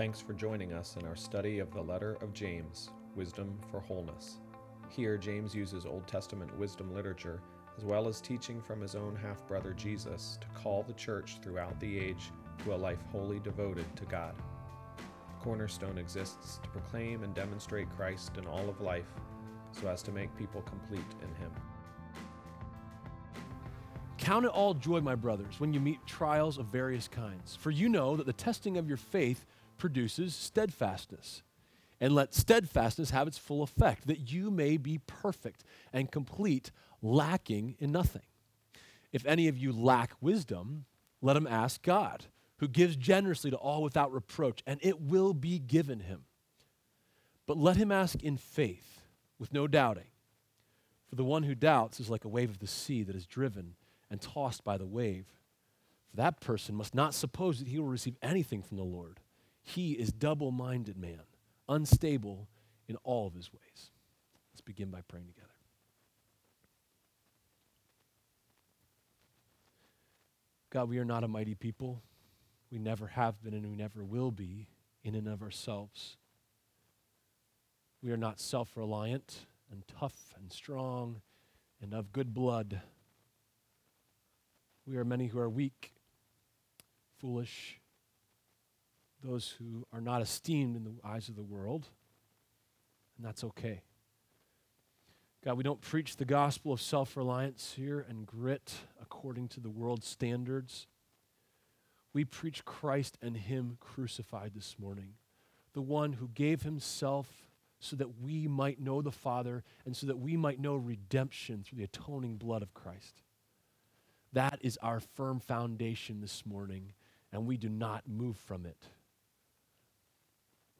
Thanks for joining us in our study of the letter of James, Wisdom for Wholeness. Here, James uses Old Testament wisdom literature, as well as teaching from his own half brother Jesus, to call the church throughout the age to a life wholly devoted to God. Cornerstone exists to proclaim and demonstrate Christ in all of life, so as to make people complete in Him. Count it all joy, my brothers, when you meet trials of various kinds, for you know that the testing of your faith produces steadfastness. And let steadfastness have its full effect, that you may be perfect and complete, lacking in nothing. If any of you lack wisdom, let him ask God, who gives generously to all without reproach, and it will be given him. But let him ask in faith, with no doubting. For the one who doubts is like a wave of the sea that is driven and tossed by the wave. For that person must not suppose that he will receive anything from the Lord. He is double minded man, unstable in all of his ways. Let's begin by praying together. God, we are not a mighty people. We never have been and we never will be in and of ourselves. We are not self reliant and tough and strong and of good blood. We are many who are weak, foolish, those who are not esteemed in the eyes of the world, and that's okay. God, we don't preach the gospel of self reliance here and grit according to the world's standards. We preach Christ and Him crucified this morning, the one who gave Himself so that we might know the Father and so that we might know redemption through the atoning blood of Christ. That is our firm foundation this morning, and we do not move from it.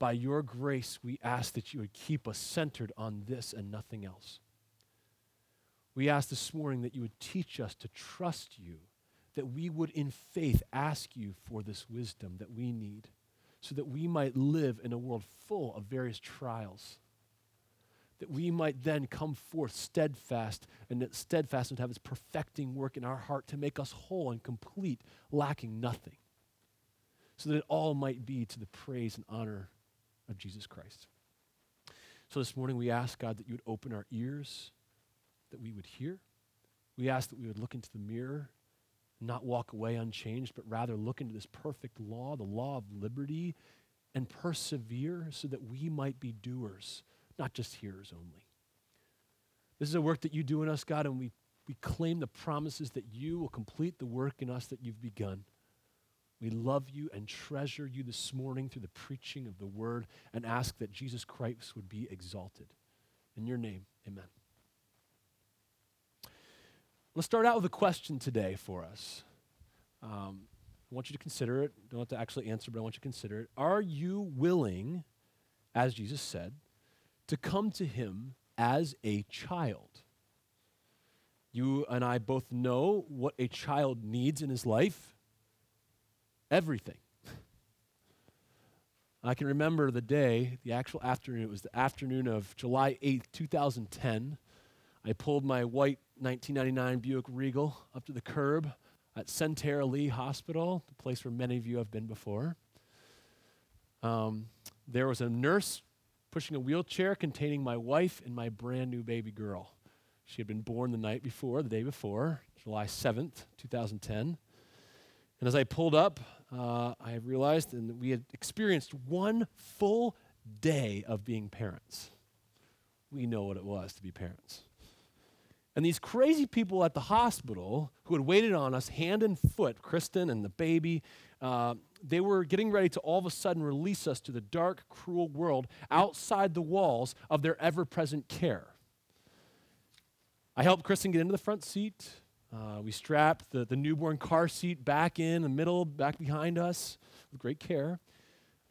By your grace, we ask that you would keep us centered on this and nothing else. We ask this morning that you would teach us to trust you, that we would in faith ask you for this wisdom that we need, so that we might live in a world full of various trials that we might then come forth steadfast, and that steadfast would have its perfecting work in our heart to make us whole and complete, lacking nothing, so that it all might be to the praise and honor of Jesus Christ. So this morning we ask, God, that you would open our ears, that we would hear. We ask that we would look into the mirror, not walk away unchanged, but rather look into this perfect law, the law of liberty, and persevere so that we might be doers not just hearers only. This is a work that you do in us, God, and we, we claim the promises that you will complete the work in us that you've begun. We love you and treasure you this morning through the preaching of the word and ask that Jesus Christ would be exalted. In your name, amen. Let's start out with a question today for us. Um, I want you to consider it. Don't have to actually answer, but I want you to consider it. Are you willing, as Jesus said, to come to him as a child. You and I both know what a child needs in his life everything. I can remember the day, the actual afternoon. It was the afternoon of July 8th, 2010. I pulled my white 1999 Buick Regal up to the curb at Sentara Leigh Hospital, the place where many of you have been before. Um, there was a nurse pushing a wheelchair containing my wife and my brand new baby girl. She had been born the night before, the day before, July 7th, 2010. And as I pulled up, uh, I realized that we had experienced one full day of being parents. We know what it was to be parents. And these crazy people at the hospital who had waited on us hand and foot, Kristen and the baby, uh, they were getting ready to all of a sudden release us to the dark, cruel world outside the walls of their ever present care. I helped Kristen get into the front seat. Uh, we strapped the, the newborn car seat back in the middle, back behind us with great care.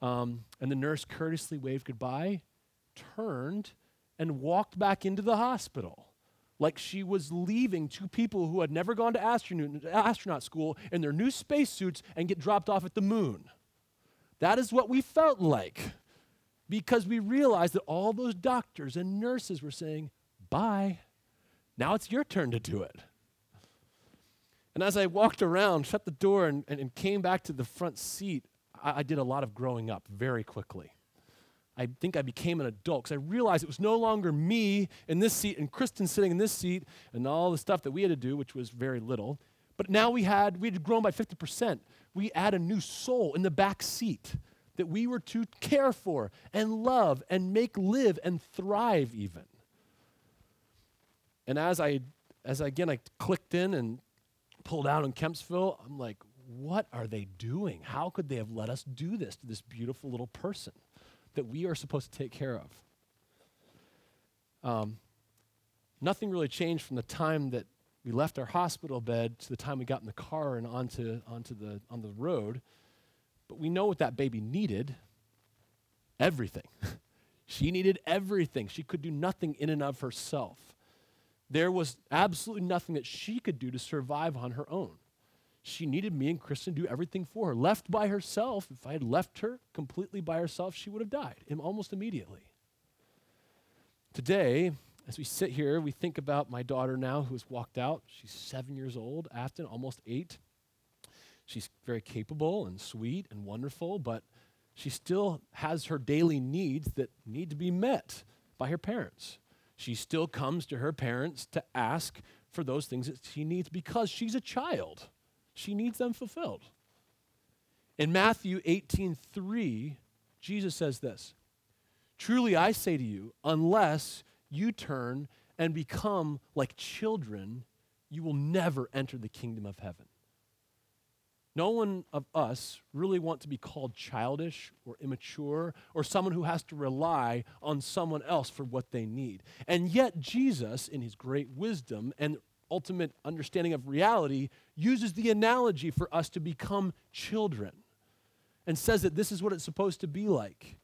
Um, and the nurse courteously waved goodbye, turned, and walked back into the hospital like she was leaving two people who had never gone to astronaut, astronaut school in their new spacesuits and get dropped off at the moon. That is what we felt like because we realized that all those doctors and nurses were saying, Bye. Now it's your turn to do it. And as I walked around, shut the door, and, and, and came back to the front seat, I, I did a lot of growing up very quickly. I think I became an adult because I realized it was no longer me in this seat and Kristen sitting in this seat and all the stuff that we had to do, which was very little. But now we had we had grown by 50%. We add a new soul in the back seat that we were to care for and love and make live and thrive even. And as I as I, again I clicked in and pulled out in Kempsville, I'm like, what are they doing? How could they have let us do this to this beautiful little person that we are supposed to take care of? Um, nothing really changed from the time that we left our hospital bed to the time we got in the car and onto, onto the, on the road. But we know what that baby needed everything. she needed everything. She could do nothing in and of herself. There was absolutely nothing that she could do to survive on her own. She needed me and Kristen to do everything for her. Left by herself, if I had left her completely by herself, she would have died almost immediately. Today, as we sit here, we think about my daughter now who has walked out. She's seven years old, Afton, almost eight. She's very capable and sweet and wonderful, but she still has her daily needs that need to be met by her parents. She still comes to her parents to ask for those things that she needs because she's a child. She needs them fulfilled. In Matthew 18:3, Jesus says this: "Truly I say to you, unless you turn and become like children, you will never enter the kingdom of heaven. No one of us really want to be called childish or immature or someone who has to rely on someone else for what they need. And yet, Jesus, in his great wisdom and ultimate understanding of reality, uses the analogy for us to become children and says that this is what it's supposed to be like.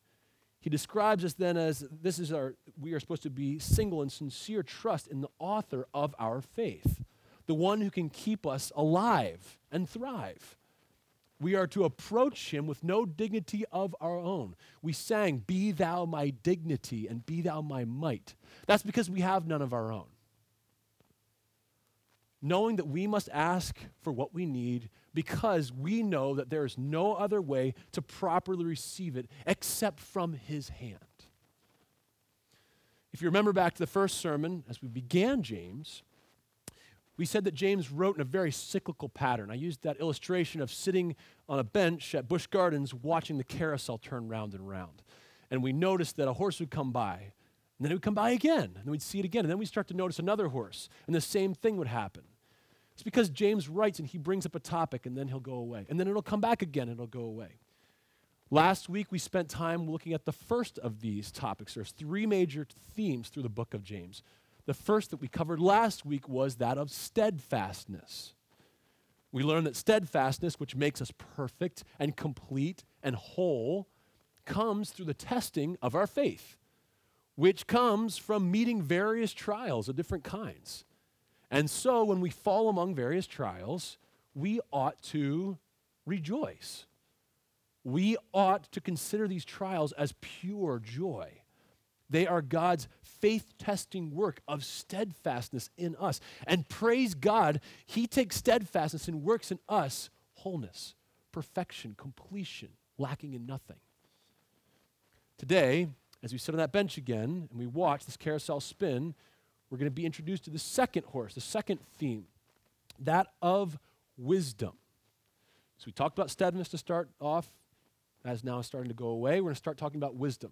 He describes us then as this is our, we are supposed to be single and sincere trust in the author of our faith, the one who can keep us alive and thrive. We are to approach him with no dignity of our own. We sang, Be thou my dignity and be thou my might. That's because we have none of our own knowing that we must ask for what we need because we know that there is no other way to properly receive it except from His hand. If you remember back to the first sermon, as we began James, we said that James wrote in a very cyclical pattern. I used that illustration of sitting on a bench at Busch Gardens watching the carousel turn round and round. And we noticed that a horse would come by, and then it would come by again, and then we'd see it again, and then we'd start to notice another horse, and the same thing would happen. It's because James writes and he brings up a topic and then he'll go away. And then it'll come back again and it'll go away. Last week we spent time looking at the first of these topics. There's three major themes through the book of James. The first that we covered last week was that of steadfastness. We learned that steadfastness, which makes us perfect and complete and whole, comes through the testing of our faith, which comes from meeting various trials of different kinds. And so when we fall among various trials, we ought to rejoice. We ought to consider these trials as pure joy. They are God's faith testing work of steadfastness in us. And praise God, He takes steadfastness and works in us wholeness, perfection, completion, lacking in nothing. Today, as we sit on that bench again and we watch this carousel spin, we're going to be introduced to the second horse, the second theme, that of wisdom. So we talked about steadfastness to start off, as now is starting to go away. We're going to start talking about wisdom.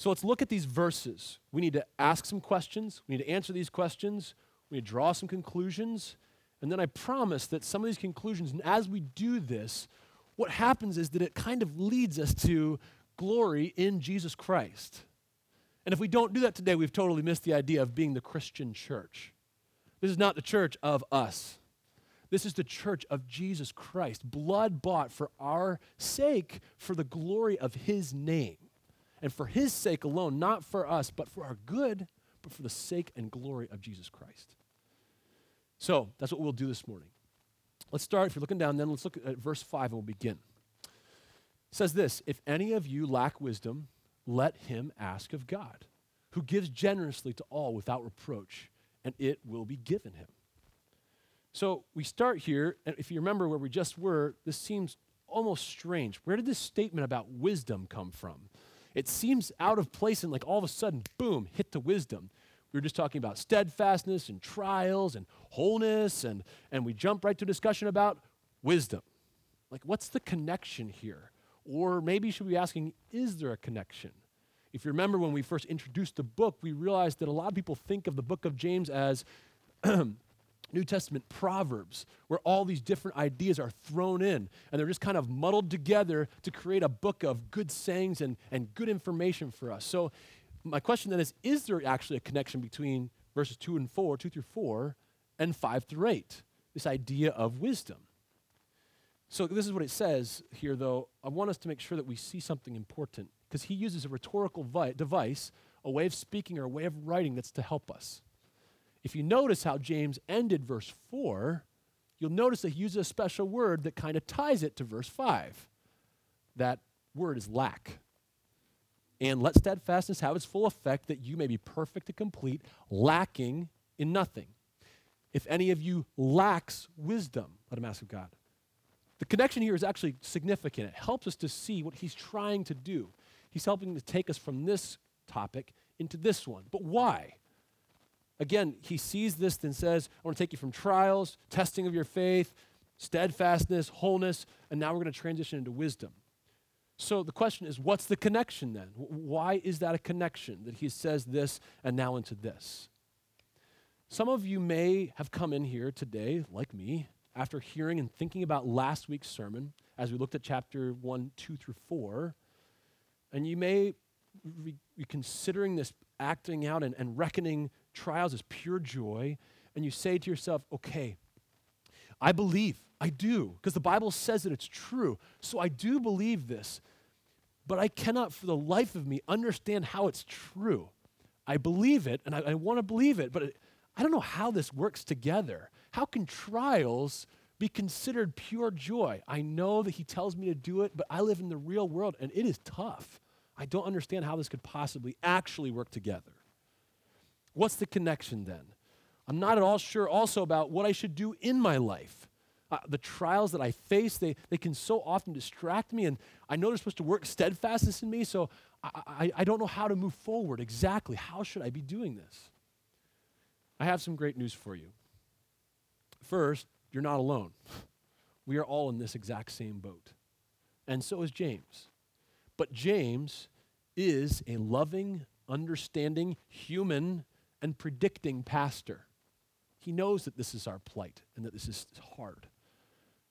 So let's look at these verses. We need to ask some questions, we need to answer these questions, we need to draw some conclusions, and then I promise that some of these conclusions, and as we do this, what happens is that it kind of leads us to glory in Jesus Christ. And if we don't do that today, we've totally missed the idea of being the Christian church. This is not the church of us. This is the church of Jesus Christ, blood bought for our sake, for the glory of his name. And for his sake alone, not for us, but for our good, but for the sake and glory of Jesus Christ. So that's what we'll do this morning. Let's start, if you're looking down, then let's look at verse 5 and we'll begin. It says this If any of you lack wisdom, let him ask of God, who gives generously to all without reproach, and it will be given him. So we start here, and if you remember where we just were, this seems almost strange. Where did this statement about wisdom come from? It seems out of place and like all of a sudden, boom, hit to wisdom. We were just talking about steadfastness and trials and wholeness, and, and we jump right to discussion about wisdom. Like, what's the connection here? Or maybe should we be asking, is there a connection? If you remember when we first introduced the book, we realized that a lot of people think of the book of James as New Testament proverbs, where all these different ideas are thrown in and they're just kind of muddled together to create a book of good sayings and, and good information for us. So, my question then is Is there actually a connection between verses 2 and 4, 2 through 4, and 5 through 8? This idea of wisdom. So, this is what it says here, though. I want us to make sure that we see something important because he uses a rhetorical vi- device, a way of speaking or a way of writing that's to help us. If you notice how James ended verse 4, you'll notice that he uses a special word that kind of ties it to verse 5. That word is lack. And let steadfastness have its full effect that you may be perfect and complete, lacking in nothing. If any of you lacks wisdom, let him ask of God. The connection here is actually significant. It helps us to see what he's trying to do. He's helping to take us from this topic into this one. But why? Again, he sees this and says, I want to take you from trials, testing of your faith, steadfastness, wholeness, and now we're going to transition into wisdom. So the question is, what's the connection then? Why is that a connection that he says this and now into this? Some of you may have come in here today, like me, after hearing and thinking about last week's sermon as we looked at chapter 1, 2 through 4, and you may be considering this acting out and, and reckoning trials as pure joy, and you say to yourself, okay, I believe, I do, because the Bible says that it's true. So I do believe this, but I cannot for the life of me understand how it's true. I believe it, and I, I want to believe it, but it, I don't know how this works together. How can trials be considered pure joy? I know that He tells me to do it, but I live in the real world, and it is tough. I don't understand how this could possibly actually work together. What's the connection then? I'm not at all sure also about what I should do in my life. Uh, the trials that I face, they, they can so often distract me, and I know they're supposed to work steadfastness in me, so I, I, I don't know how to move forward exactly. How should I be doing this? I have some great news for you. First, you're not alone. We are all in this exact same boat. And so is James. But James is a loving, understanding, human, and predicting pastor. He knows that this is our plight and that this is hard.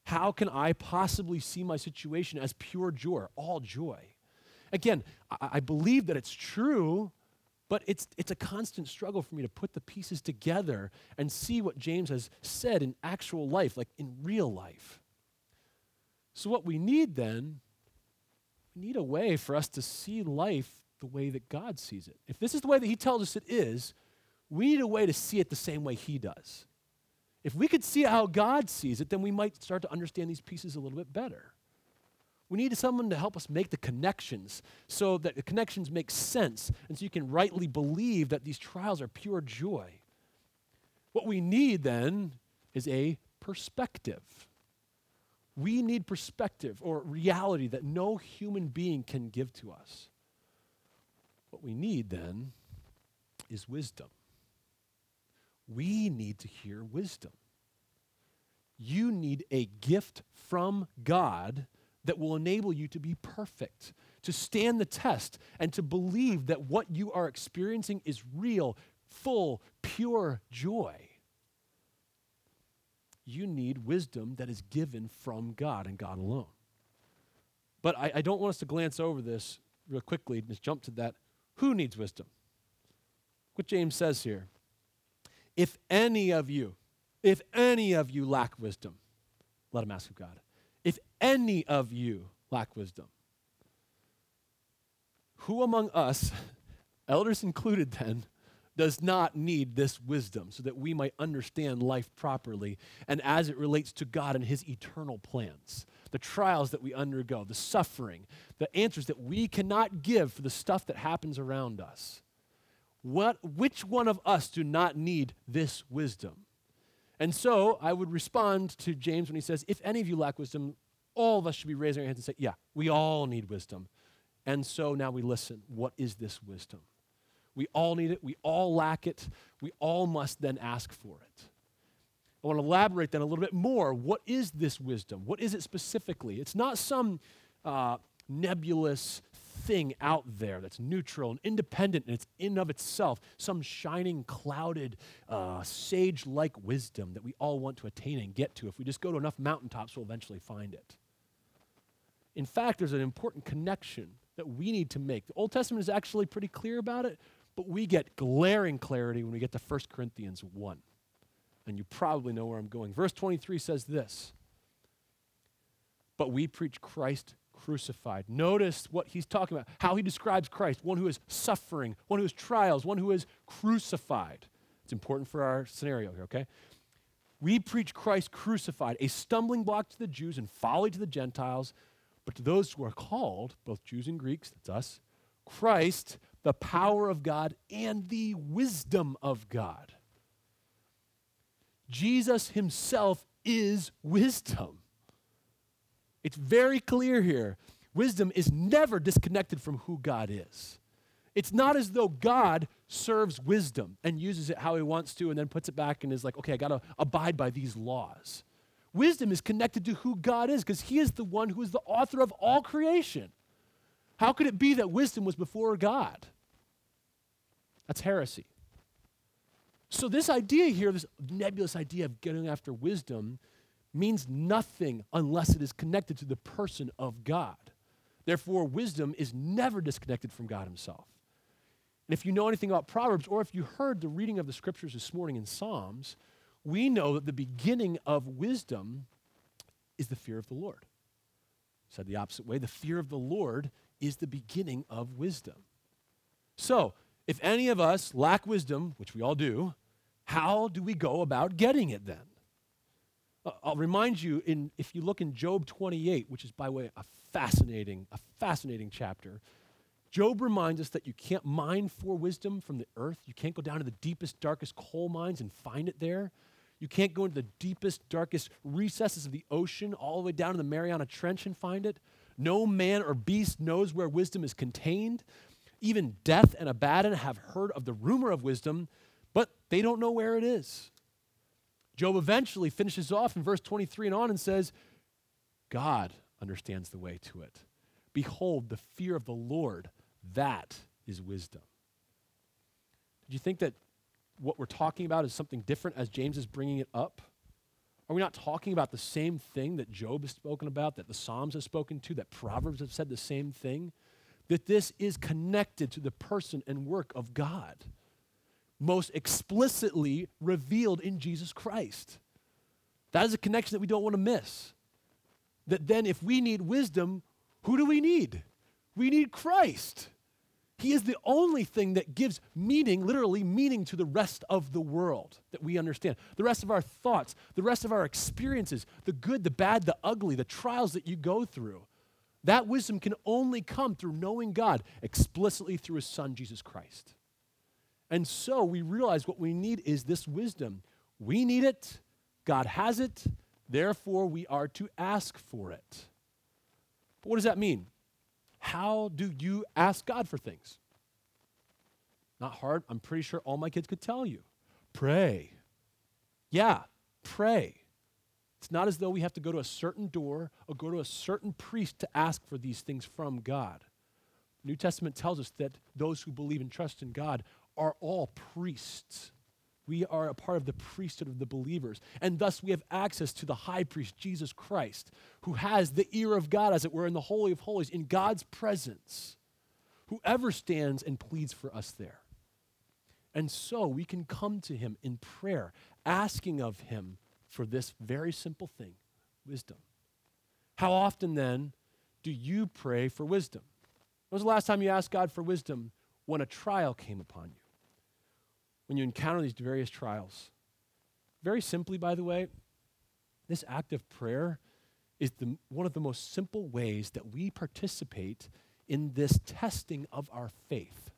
How can I possibly see my situation as pure joy, all joy? Again, I, I believe that it's true, but it's, it's a constant struggle for me to put the pieces together and see what James has said in actual life, like in real life. So, what we need then we need a way for us to see life the way that God sees it. If this is the way that He tells us it is, we need a way to see it the same way He does. If we could see how God sees it, then we might start to understand these pieces a little bit better. We need someone to help us make the connections so that the connections make sense and so you can rightly believe that these trials are pure joy. What we need then is a perspective. We need perspective or reality that no human being can give to us. What we need then is wisdom. We need to hear wisdom. You need a gift from God that will enable you to be perfect, to stand the test, and to believe that what you are experiencing is real, full, pure joy you need wisdom that is given from God and God alone. But I, I don't want us to glance over this real quickly, and just jump to that. Who needs wisdom? What James says here. If any of you, if any of you lack wisdom, let him ask of God. If any of you lack wisdom, who among us, elders included then, does not need this wisdom so that we might understand life properly and as it relates to God and His eternal plans. The trials that we undergo, the suffering, the answers that we cannot give for the stuff that happens around us. What, which one of us do not need this wisdom? And so I would respond to James when he says, If any of you lack wisdom, all of us should be raising our hands and say, Yeah, we all need wisdom. And so now we listen. What is this wisdom? We all need it. We all lack it. We all must then ask for it. I want to elaborate then a little bit more. What is this wisdom? What is it specifically? It's not some uh, nebulous thing out there that's neutral and independent and it's in of itself, some shining, clouded, uh, sage like wisdom that we all want to attain and get to. If we just go to enough mountaintops, we'll eventually find it. In fact, there's an important connection that we need to make. The Old Testament is actually pretty clear about it, but we get glaring clarity when we get to 1 Corinthians 1. And you probably know where I'm going. Verse 23 says this But we preach Christ crucified. Notice what he's talking about, how he describes Christ one who is suffering, one who is trials, one who is crucified. It's important for our scenario here, okay? We preach Christ crucified, a stumbling block to the Jews and folly to the Gentiles, but to those who are called, both Jews and Greeks, that's us, Christ, the power of God and the wisdom of God. Jesus himself is wisdom. It's very clear here. Wisdom is never disconnected from who God is. It's not as though God serves wisdom and uses it how he wants to and then puts it back and is like, okay, I got to abide by these laws. Wisdom is connected to who God is because he is the one who is the author of all creation. How could it be that wisdom was before God? That's heresy. So, this idea here, this nebulous idea of getting after wisdom, means nothing unless it is connected to the person of God. Therefore, wisdom is never disconnected from God Himself. And if you know anything about Proverbs, or if you heard the reading of the scriptures this morning in Psalms, we know that the beginning of wisdom is the fear of the Lord. Said the opposite way, the fear of the Lord is the beginning of wisdom. So, if any of us lack wisdom, which we all do, how do we go about getting it then? I'll remind you, in, if you look in Job 28, which is by the way a fascinating, a fascinating chapter, Job reminds us that you can't mine for wisdom from the earth. You can't go down to the deepest, darkest coal mines and find it there. You can't go into the deepest, darkest recesses of the ocean, all the way down to the Mariana Trench and find it. No man or beast knows where wisdom is contained. Even death and Abaddon have heard of the rumor of wisdom, but they don't know where it is. Job eventually finishes off in verse 23 and on and says, God understands the way to it. Behold, the fear of the Lord, that is wisdom. Did you think that what we're talking about is something different as James is bringing it up? Are we not talking about the same thing that Job has spoken about, that the Psalms have spoken to, that Proverbs have said the same thing? That this is connected to the person and work of God most explicitly revealed in Jesus Christ. That is a connection that we don't want to miss. That then, if we need wisdom, who do we need? We need Christ. He is the only thing that gives meaning, literally meaning, to the rest of the world that we understand. The rest of our thoughts, the rest of our experiences, the good, the bad, the ugly, the trials that you go through. That wisdom can only come through knowing God explicitly through His Son, Jesus Christ. And so we realize what we need is this wisdom. We need it, God has it, therefore we are to ask for it. But what does that mean? How do you ask God for things? Not hard. I'm pretty sure all my kids could tell you. Pray. Yeah, pray. It's not as though we have to go to a certain door or go to a certain priest to ask for these things from God. The New Testament tells us that those who believe and trust in God are all priests. We are a part of the priesthood of the believers. And thus we have access to the high priest, Jesus Christ, who has the ear of God, as it were, in the Holy of Holies, in God's presence. Whoever stands and pleads for us there. And so we can come to him in prayer, asking of him for this very simple thing wisdom. How often then do you pray for wisdom? When was the last time you asked God for wisdom when a trial came upon you? When you encounter these various trials. Very simply, by the way, this act of prayer is the, one of the most simple ways that we participate in this testing of our faith.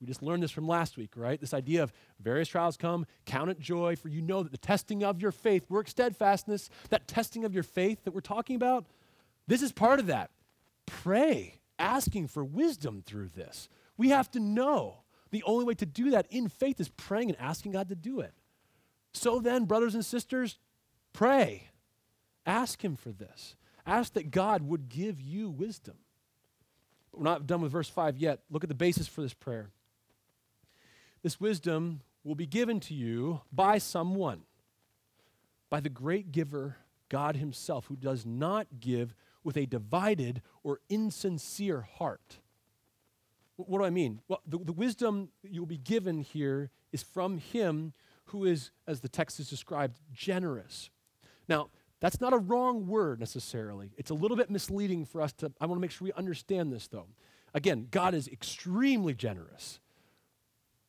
We just learned this from last week, right? This idea of various trials come, count it joy, for you know that the testing of your faith works steadfastness. That testing of your faith that we're talking about, This is part of that. Pray, asking for wisdom through this. We have to know the only way to do that in faith is praying and asking God to do it. So then, brothers and sisters, pray. Ask Him for this. Ask that God would give you wisdom. But we're not done with verse 5 yet. Look at the basis for this prayer. This wisdom will be given to you by someone, by the great giver, God Himself, who does not give with a divided or insincere heart. What do I mean? Well, the, the wisdom you'll be given here is from Him who is, as the text is described, generous. Now, that's not a wrong word necessarily. It's a little bit misleading for us to, I want to make sure we understand this though. Again, God is extremely generous.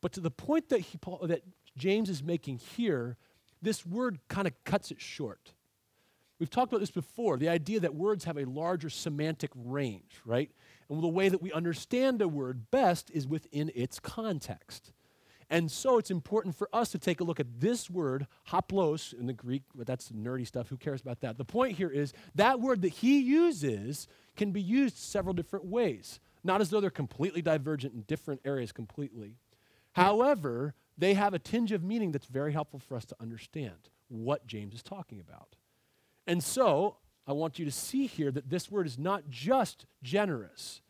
But to the point that, he, that James is making here, this word kind of cuts it short. We've talked about this before the idea that words have a larger semantic range, right? And the way that we understand a word best is within its context. And so it's important for us to take a look at this word, haplos, in the Greek, but that's nerdy stuff. Who cares about that? The point here is that word that he uses can be used several different ways, not as though they're completely divergent in different areas completely. However, they have a tinge of meaning that's very helpful for us to understand what James is talking about. And so I want you to see here that this word is not just generous,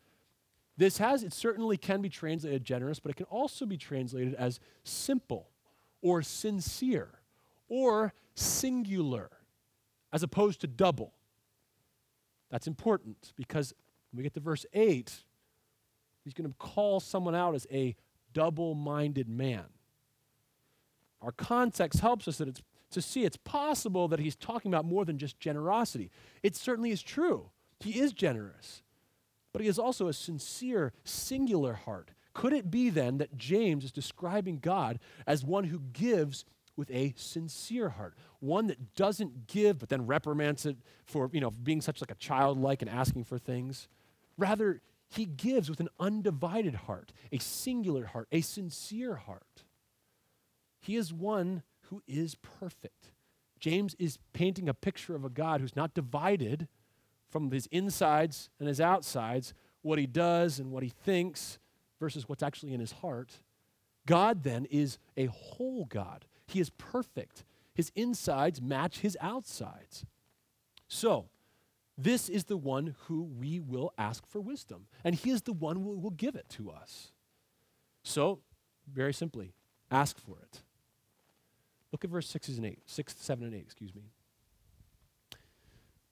this has, it certainly can be translated generous, but it can also be translated as simple or sincere or singular as opposed to double. That's important because when we get to verse 8, he's going to call someone out as a double minded man. Our context helps us that it's, to see it's possible that he's talking about more than just generosity. It certainly is true. He is generous but he has also a sincere, singular heart. Could it be then that James is describing God as one who gives with a sincere heart, one that doesn't give but then reprimands it for you know being such like a childlike and asking for things? Rather, he gives with an undivided heart, a singular heart, a sincere heart. He is one who is perfect. James is painting a picture of a God who's not divided from his insides and his outsides, what he does and what he thinks versus what's actually in his heart. God then is a whole God. He is perfect. His insides match his outsides. So, this is the one who we will ask for wisdom, and he is the one who will give it to us. So, very simply, ask for it. Look at verse 6 and 8, 6, 7 and 8, excuse me.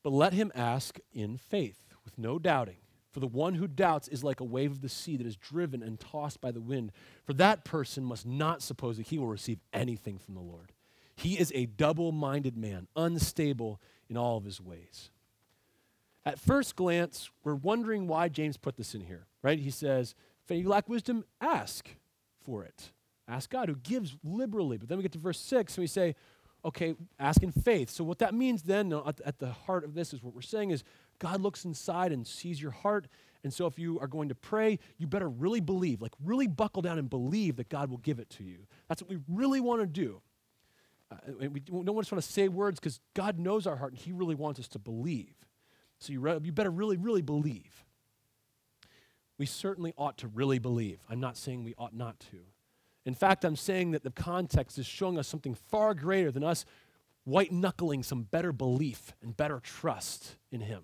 But let him ask in faith, with no doubting. For the one who doubts is like a wave of the sea that is driven and tossed by the wind. For that person must not suppose that he will receive anything from the Lord. He is a double minded man, unstable in all of his ways. At first glance, we're wondering why James put this in here, right? He says, If you lack wisdom, ask for it. Ask God, who gives liberally. But then we get to verse 6 and we say, okay, ask in faith. So, what that means then, at, at the heart of this, is what we're saying is God looks inside and sees your heart. And so, if you are going to pray, you better really believe, like really buckle down and believe that God will give it to you. That's what we really want to do. Uh, and we don't just want to say words because God knows our heart and He really wants us to believe. So, you, re- you better really, really believe. We certainly ought to really believe. I'm not saying we ought not to. In fact, I'm saying that the context is showing us something far greater than us white knuckling some better belief and better trust in Him.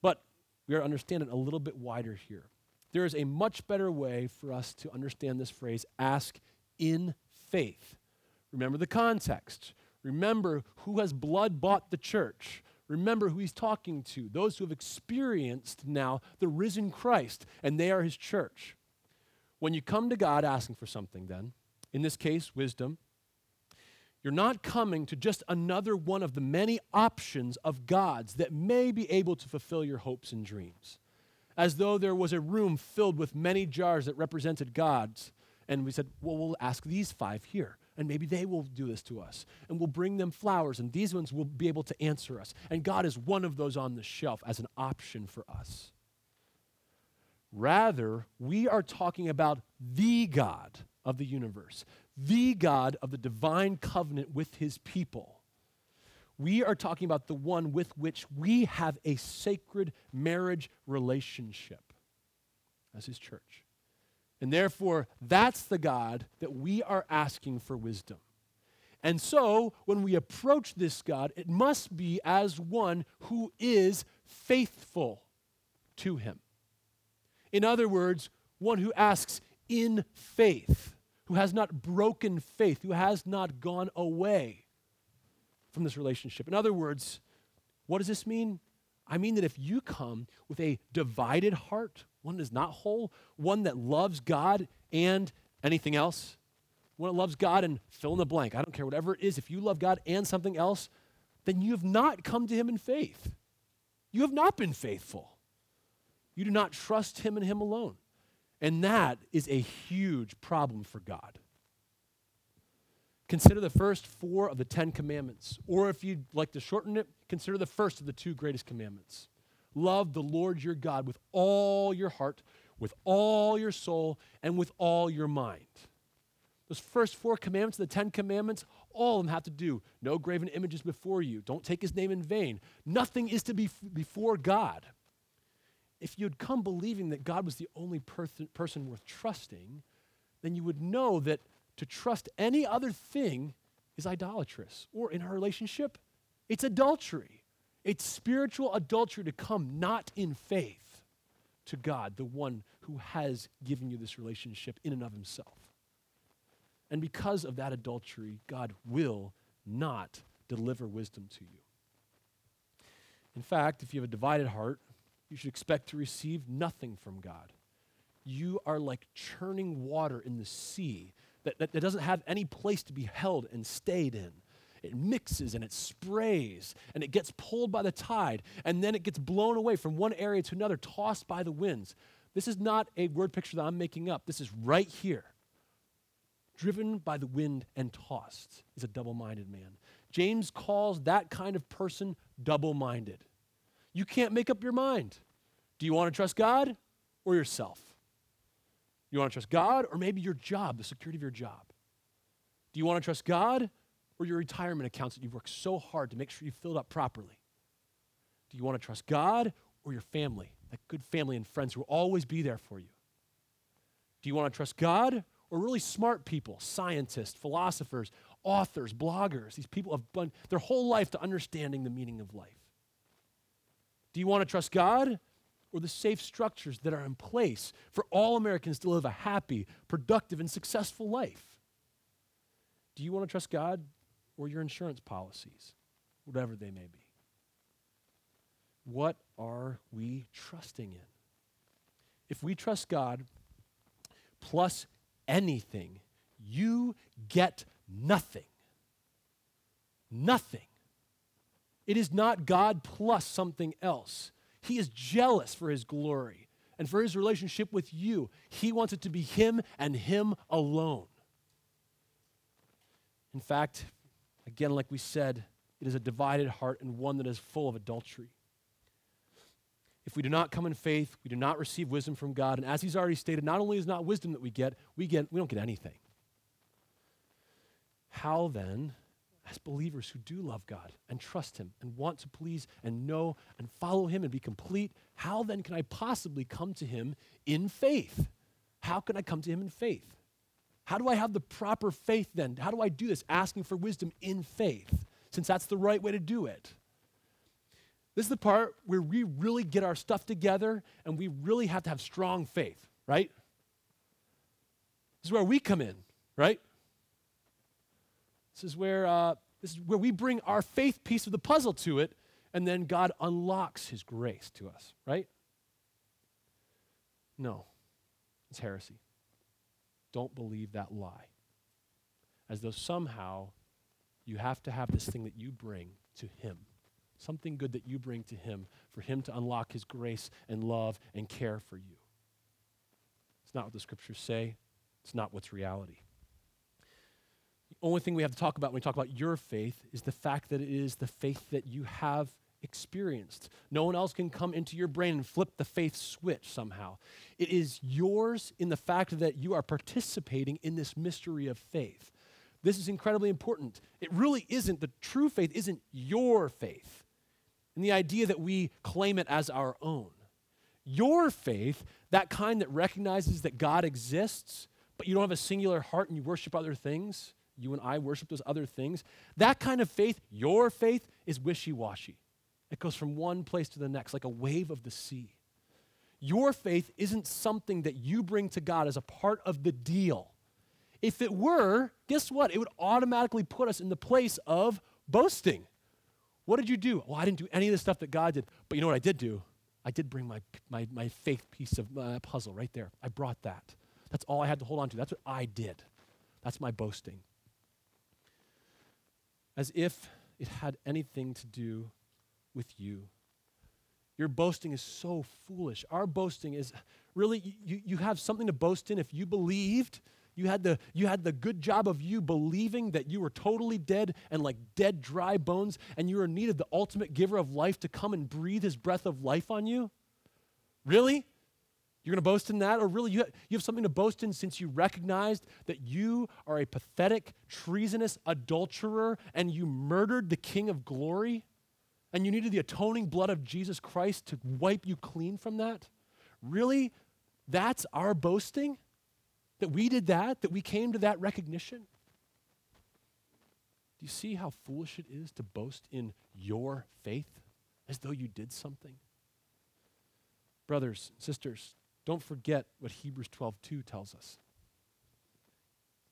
But we are to understand it a little bit wider here. There is a much better way for us to understand this phrase ask in faith. Remember the context. Remember who has blood bought the church. Remember who he's talking to those who have experienced now the risen Christ, and they are his church. When you come to God asking for something, then, in this case, wisdom, you're not coming to just another one of the many options of gods that may be able to fulfill your hopes and dreams. As though there was a room filled with many jars that represented gods. And we said, well, we'll ask these five here, and maybe they will do this to us. And we'll bring them flowers, and these ones will be able to answer us. And God is one of those on the shelf as an option for us. Rather, we are talking about the God of the universe, the God of the divine covenant with his people. We are talking about the one with which we have a sacred marriage relationship as his church. And therefore, that's the God that we are asking for wisdom. And so, when we approach this God, it must be as one who is faithful to him. In other words, one who asks in faith, who has not broken faith, who has not gone away from this relationship. In other words, what does this mean? I mean that if you come with a divided heart, one that is not whole, one that loves God and anything else, one that loves God and fill in the blank, I don't care, whatever it is, if you love God and something else, then you have not come to Him in faith. You have not been faithful. You do not trust Him and Him alone. And that is a huge problem for God. Consider the first four of the Ten Commandments. Or if you'd like to shorten it, consider the first of the two greatest commandments Love the Lord your God with all your heart, with all your soul, and with all your mind. Those first four commandments, the Ten Commandments, all of them have to do no graven images before you, don't take his name in vain. Nothing is to be before God. If you'd come believing that God was the only person, person worth trusting, then you would know that to trust any other thing is idolatrous. Or in our relationship, it's adultery. It's spiritual adultery to come not in faith to God, the one who has given you this relationship in and of himself. And because of that adultery, God will not deliver wisdom to you. In fact, if you have a divided heart, you should expect to receive nothing from God. You are like churning water in the sea that, that, that doesn't have any place to be held and stayed in it mixes and it sprays and it gets pulled by the tide and then it gets blown away from one area to another, tossed by the winds. This is not a word picture that I'm making up. This is right here. Driven by the wind and tossed is a double minded man. James calls that kind of person double minded. You can't make up your mind. Do you want to trust God or yourself? You want to trust God or maybe your job, the security of your job? Do you want to trust God or your retirement accounts that you've worked so hard to make sure you filled up properly? Do you want to trust God or your family, that good family and friends who will always be there for you? Do you want to trust God or really smart people, scientists, philosophers, authors, bloggers? These people have done their whole life to understanding the meaning of life. Do you want to trust God or the safe structures that are in place for all Americans to live a happy, productive, and successful life? Do you want to trust God or your insurance policies, whatever they may be. What are we trusting in? If we trust God plus anything, you get nothing. Nothing. It is not God plus something else. He is jealous for his glory and for his relationship with you. He wants it to be him and him alone. In fact, Again, like we said, it is a divided heart and one that is full of adultery. If we do not come in faith, we do not receive wisdom from God. And as he's already stated, not only is not wisdom that we get, we get we don't get anything. How then, as believers who do love God and trust him and want to please and know and follow him and be complete, how then can I possibly come to him in faith? How can I come to him in faith? How do I have the proper faith then? How do I do this? Asking for wisdom in faith, since that's the right way to do it. This is the part where we really get our stuff together and we really have to have strong faith, right? This is where we come in, right? This is where uh, this is where we bring our faith piece of the puzzle to it, and then God unlocks His grace to us, right? No, it's heresy. Don't believe that lie. As though somehow you have to have this thing that you bring to Him, something good that you bring to Him for Him to unlock His grace and love and care for you. It's not what the scriptures say, it's not what's reality. Only thing we have to talk about when we talk about your faith is the fact that it is the faith that you have experienced. No one else can come into your brain and flip the faith switch somehow. It is yours in the fact that you are participating in this mystery of faith. this is incredibly important. It really isn't, the true faith isn't your faith, and the idea that we claim it as our own. Your faith, that kind that recognizes that God exists, but you don't have a singular heart and you worship other things, you and I worship those other things, that kind of faith, your faith, is wishy washy. It goes from one place to the next, like a wave of the sea. Your faith isn't something that you bring to God as a part of the deal. If it were, guess what? It would automatically put us in the place of boasting. What did you do? Well, I didn't do any of the stuff that God did. But you know what I did do? I did bring my, my, my faith piece of uh, puzzle right there. I brought that. That's all I had to hold on to. That's what I did. That's my boasting. As if it had anything to do with you. Your boasting is so foolish. Our boasting is really, you, you have something to boast in if you believed you had, the, you had the good job of you believing that you were totally dead and like dead, dry bones, and you were in need of the ultimate giver of life to come and breathe his breath of life on you? Really? You're going to boast in that? Or really, you have, you have something to boast in since you recognized that you are a pathetic, treasonous adulterer and you murdered the King of glory? And you needed the atoning blood of Jesus Christ to wipe you clean from that? Really? That's our boasting? That we did that, that we came to that recognition. Do you see how foolish it is to boast in your faith as though you did something? Brothers, sisters, don't forget what Hebrews 12:2 tells us.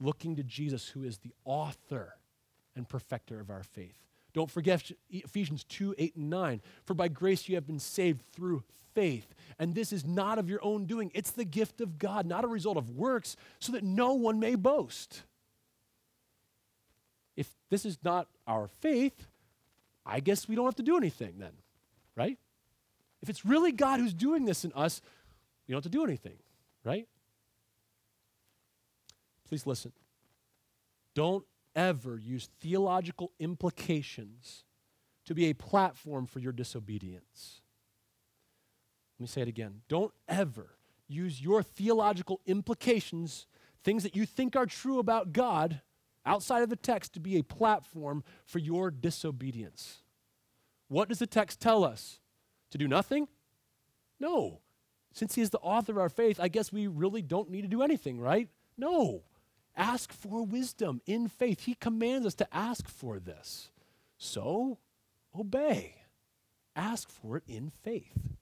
Looking to Jesus who is the author and perfecter of our faith. Don't forget Ephesians 2 8 and 9. For by grace you have been saved through faith. And this is not of your own doing, it's the gift of God, not a result of works, so that no one may boast. If this is not our faith, I guess we don't have to do anything then, right? If it's really God who's doing this in us, we don't have to do anything, right? Please listen. Don't ever use theological implications to be a platform for your disobedience. Let me say it again. Don't ever use your theological implications, things that you think are true about God, outside of the text, to be a platform for your disobedience. What does the text tell us? To do nothing? No. Since he is the author of our faith, I guess we really don't need to do anything, right? No. Ask for wisdom in faith. He commands us to ask for this. So, obey. Ask for it in faith.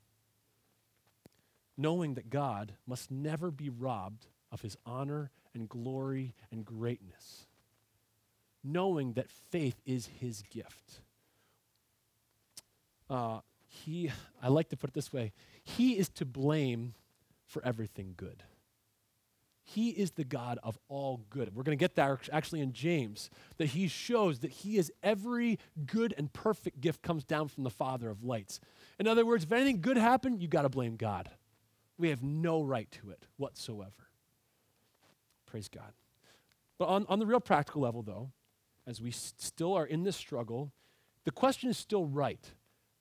Knowing that God must never be robbed of his honor and glory and greatness. Knowing that faith is his gift. Uh, he, I like to put it this way He is to blame for everything good. He is the God of all good. We're going to get there actually in James, that he shows that he is every good and perfect gift comes down from the Father of lights. In other words, if anything good happened, you got to blame God. We have no right to it whatsoever. Praise God. But on, on the real practical level, though, as we still are in this struggle, the question is still right.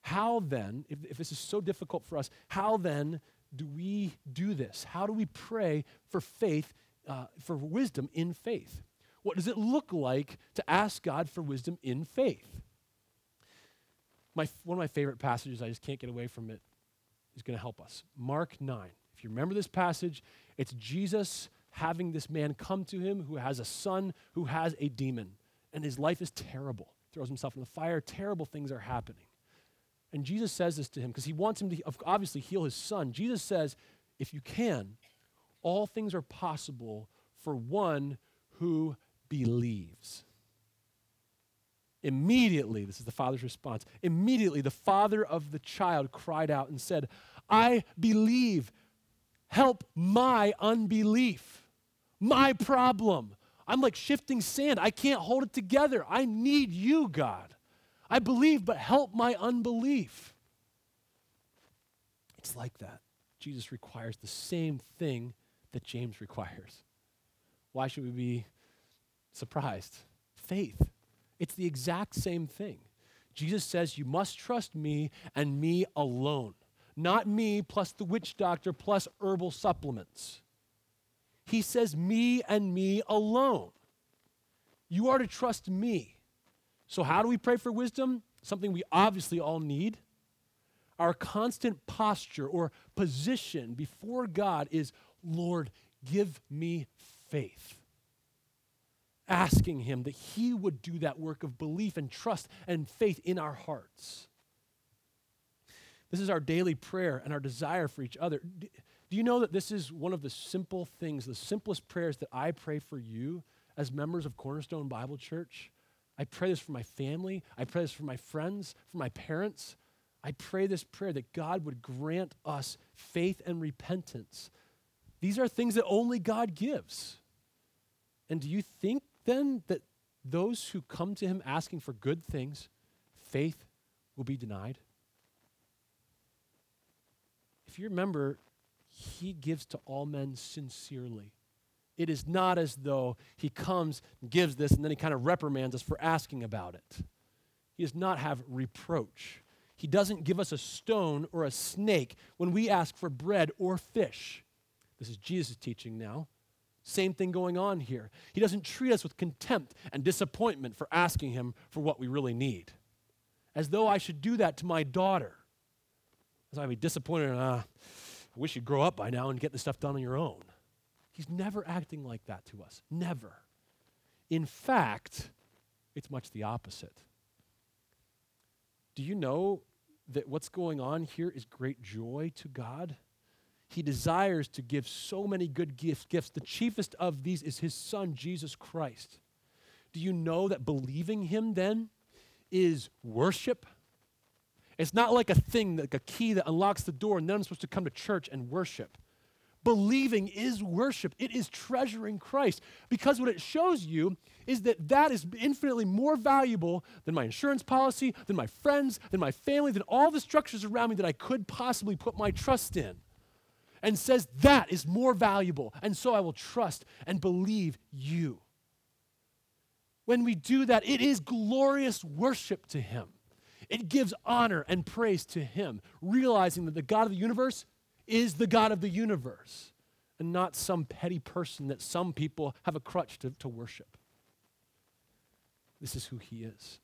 How then, if, if this is so difficult for us, how then do we do this? How do we pray for faith, uh, for wisdom in faith? What does it look like to ask God for wisdom in faith? My, one of my favorite passages, I just can't get away from it, is going to help us. Mark 9. If you remember this passage, it's Jesus having this man come to him who has a son who has a demon, and his life is terrible. Throws himself in the fire, terrible things are happening. And Jesus says this to him because he wants him to obviously heal his son. Jesus says, if you can, all things are possible for one who believes. Immediately, this is the father's response. Immediately, the father of the child cried out and said, I believe. Help my unbelief, my problem. I'm like shifting sand. I can't hold it together. I need you, God. I believe, but help my unbelief. It's like that. Jesus requires the same thing that James requires. Why should we be surprised? Faith. It's the exact same thing. Jesus says, You must trust me and me alone, not me plus the witch doctor plus herbal supplements. He says, Me and me alone. You are to trust me. So, how do we pray for wisdom? Something we obviously all need. Our constant posture or position before God is Lord, give me faith. Asking Him that He would do that work of belief and trust and faith in our hearts. This is our daily prayer and our desire for each other. Do you know that this is one of the simple things, the simplest prayers that I pray for you as members of Cornerstone Bible Church? I pray this for my family. I pray this for my friends, for my parents. I pray this prayer that God would grant us faith and repentance. These are things that only God gives. And do you think then that those who come to Him asking for good things, faith will be denied? If you remember, He gives to all men sincerely. It is not as though he comes and gives this and then he kind of reprimands us for asking about it. He does not have reproach. He doesn't give us a stone or a snake when we ask for bread or fish. This is Jesus' teaching now. Same thing going on here. He doesn't treat us with contempt and disappointment for asking him for what we really need. As though I should do that to my daughter. As I'd be disappointed, and uh, I wish you'd grow up by now and get this stuff done on your own. He's never acting like that to us. Never. In fact, it's much the opposite. Do you know that what's going on here is great joy to God? He desires to give so many good gifts. Gifts. The chiefest of these is his son Jesus Christ. Do you know that believing him then is worship? It's not like a thing, like a key that unlocks the door, and then I'm supposed to come to church and worship. Believing is worship, it is treasuring Christ. Because what it shows you is that that is infinitely more valuable than my insurance policy, than my friends, than my family, than all the structures around me that I could possibly put my trust in. And says that is more valuable. And so I will trust and believe you. When we do that, it is glorious worship to Him. It gives honor and praise to Him, realizing that the God of the universe is the God of the universe and not some petty person that some people have a crutch to, to worship. This is who he is.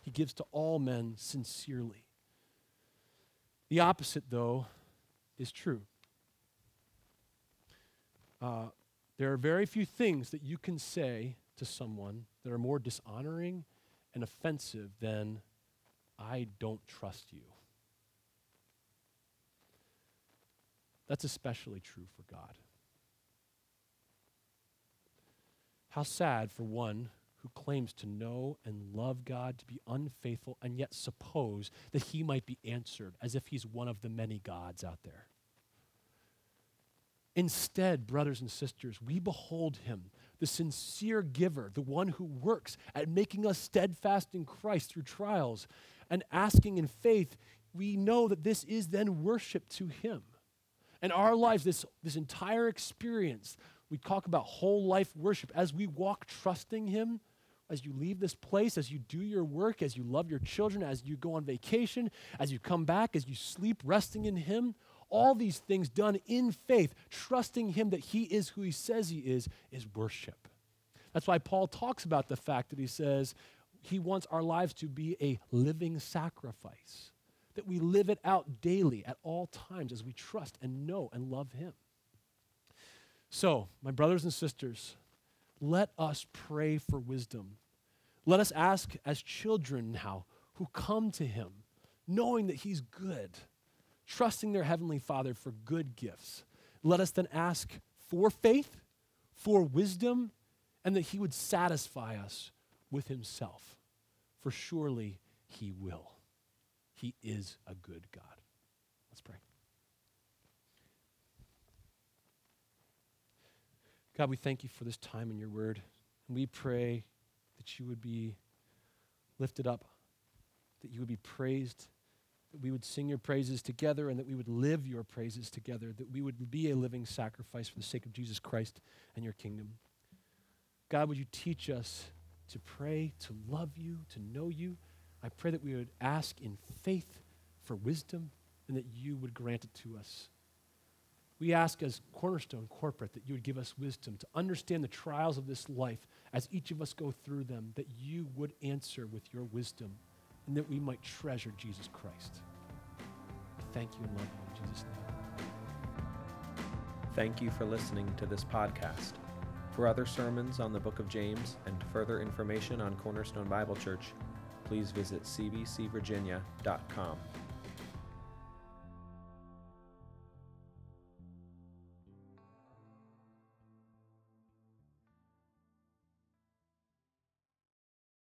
He gives to all men sincerely. The opposite, though, is true. Uh, there are very few things that you can say to someone that are more dishonoring and offensive than, I don't trust you. That's especially true for God. How sad for one who claims to know and love God to be unfaithful and yet suppose that he might be answered as if he's one of the many gods out there. Instead, brothers and sisters, we behold him, the sincere giver, the one who works at making us steadfast in Christ through trials and asking in faith. We know that this is then worship to him. And our lives, this, this entire experience, we talk about whole life worship as we walk trusting Him, as you leave this place, as you do your work, as you love your children, as you go on vacation, as you come back, as you sleep, resting in Him. All these things done in faith, trusting Him that He is who He says He is, is worship. That's why Paul talks about the fact that he says he wants our lives to be a living sacrifice that we live it out daily at all times as we trust and know and love Him. So, my brothers and sisters, let us pray for wisdom. Let us ask as children now who come to Him, knowing that He's good, trusting their Heavenly Father for good gifts. Let us then ask for faith, for wisdom, and that He would satisfy us with Himself. For surely He will. He is a good God. Let's pray. God, we thank you for this time in your word. And we pray that you would be lifted up, that you would be praised, that we would sing your praises together, and that we would live your praises together, that we would be a living sacrifice for the sake of Jesus Christ and your kingdom. God, would you teach us to pray, to love you, to know you? I pray that we would ask in faith for wisdom and that you would grant it to us. We ask as Cornerstone Corporate that you would give us wisdom to understand the trials of this life as each of us go through them, that you would answer with your wisdom, and that we might treasure Jesus Christ. Thank you and love you in Jesus' name. Thank you for listening to this podcast. For other sermons on the book of James and further information on Cornerstone Bible Church, please visit cbcvirginia.com.